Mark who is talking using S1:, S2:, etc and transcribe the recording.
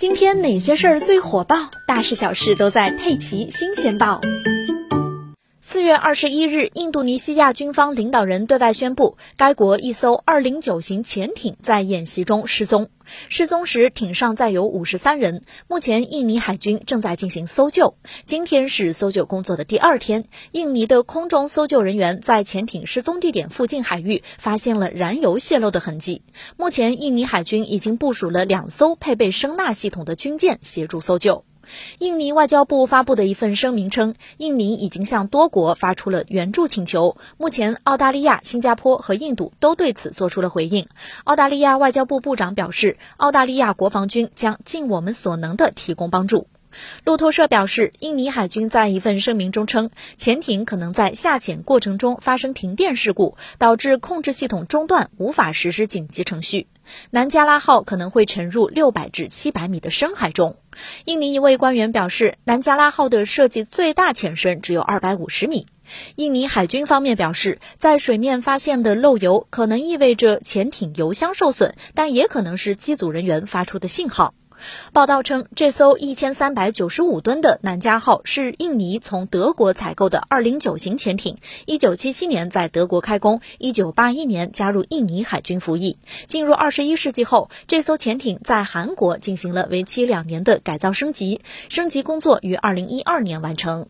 S1: 今天哪些事儿最火爆？大事小事都在《佩奇新鲜报》。四月二十一日，印度尼西亚军方领导人对外宣布，该国一艘二零九型潜艇在演习中失踪。失踪时，艇上载有五十三人。目前，印尼海军正在进行搜救。今天是搜救工作的第二天。印尼的空中搜救人员在潜艇失踪地点附近海域发现了燃油泄漏的痕迹。目前，印尼海军已经部署了两艘配备声纳系统的军舰协助搜救。印尼外交部发布的一份声明称，印尼已经向多国发出了援助请求。目前，澳大利亚、新加坡和印度都对此做出了回应。澳大利亚外交部部长表示，澳大利亚国防军将尽我们所能的提供帮助。路透社表示，印尼海军在一份声明中称，潜艇可能在下潜过程中发生停电事故，导致控制系统中断，无法实施紧急程序。南加拉号可能会沉入六百至七百米的深海中。印尼一位官员表示，南加拉号的设计最大潜深只有二百五十米。印尼海军方面表示，在水面发现的漏油可能意味着潜艇油箱受损，但也可能是机组人员发出的信号。报道称，这艘一千三百九十五吨的南加号是印尼从德国采购的二零九型潜艇，一九七七年在德国开工，一九八一年加入印尼海军服役。进入二十一世纪后，这艘潜艇在韩国进行了为期两年的改造升级，升级工作于二零一二年完成。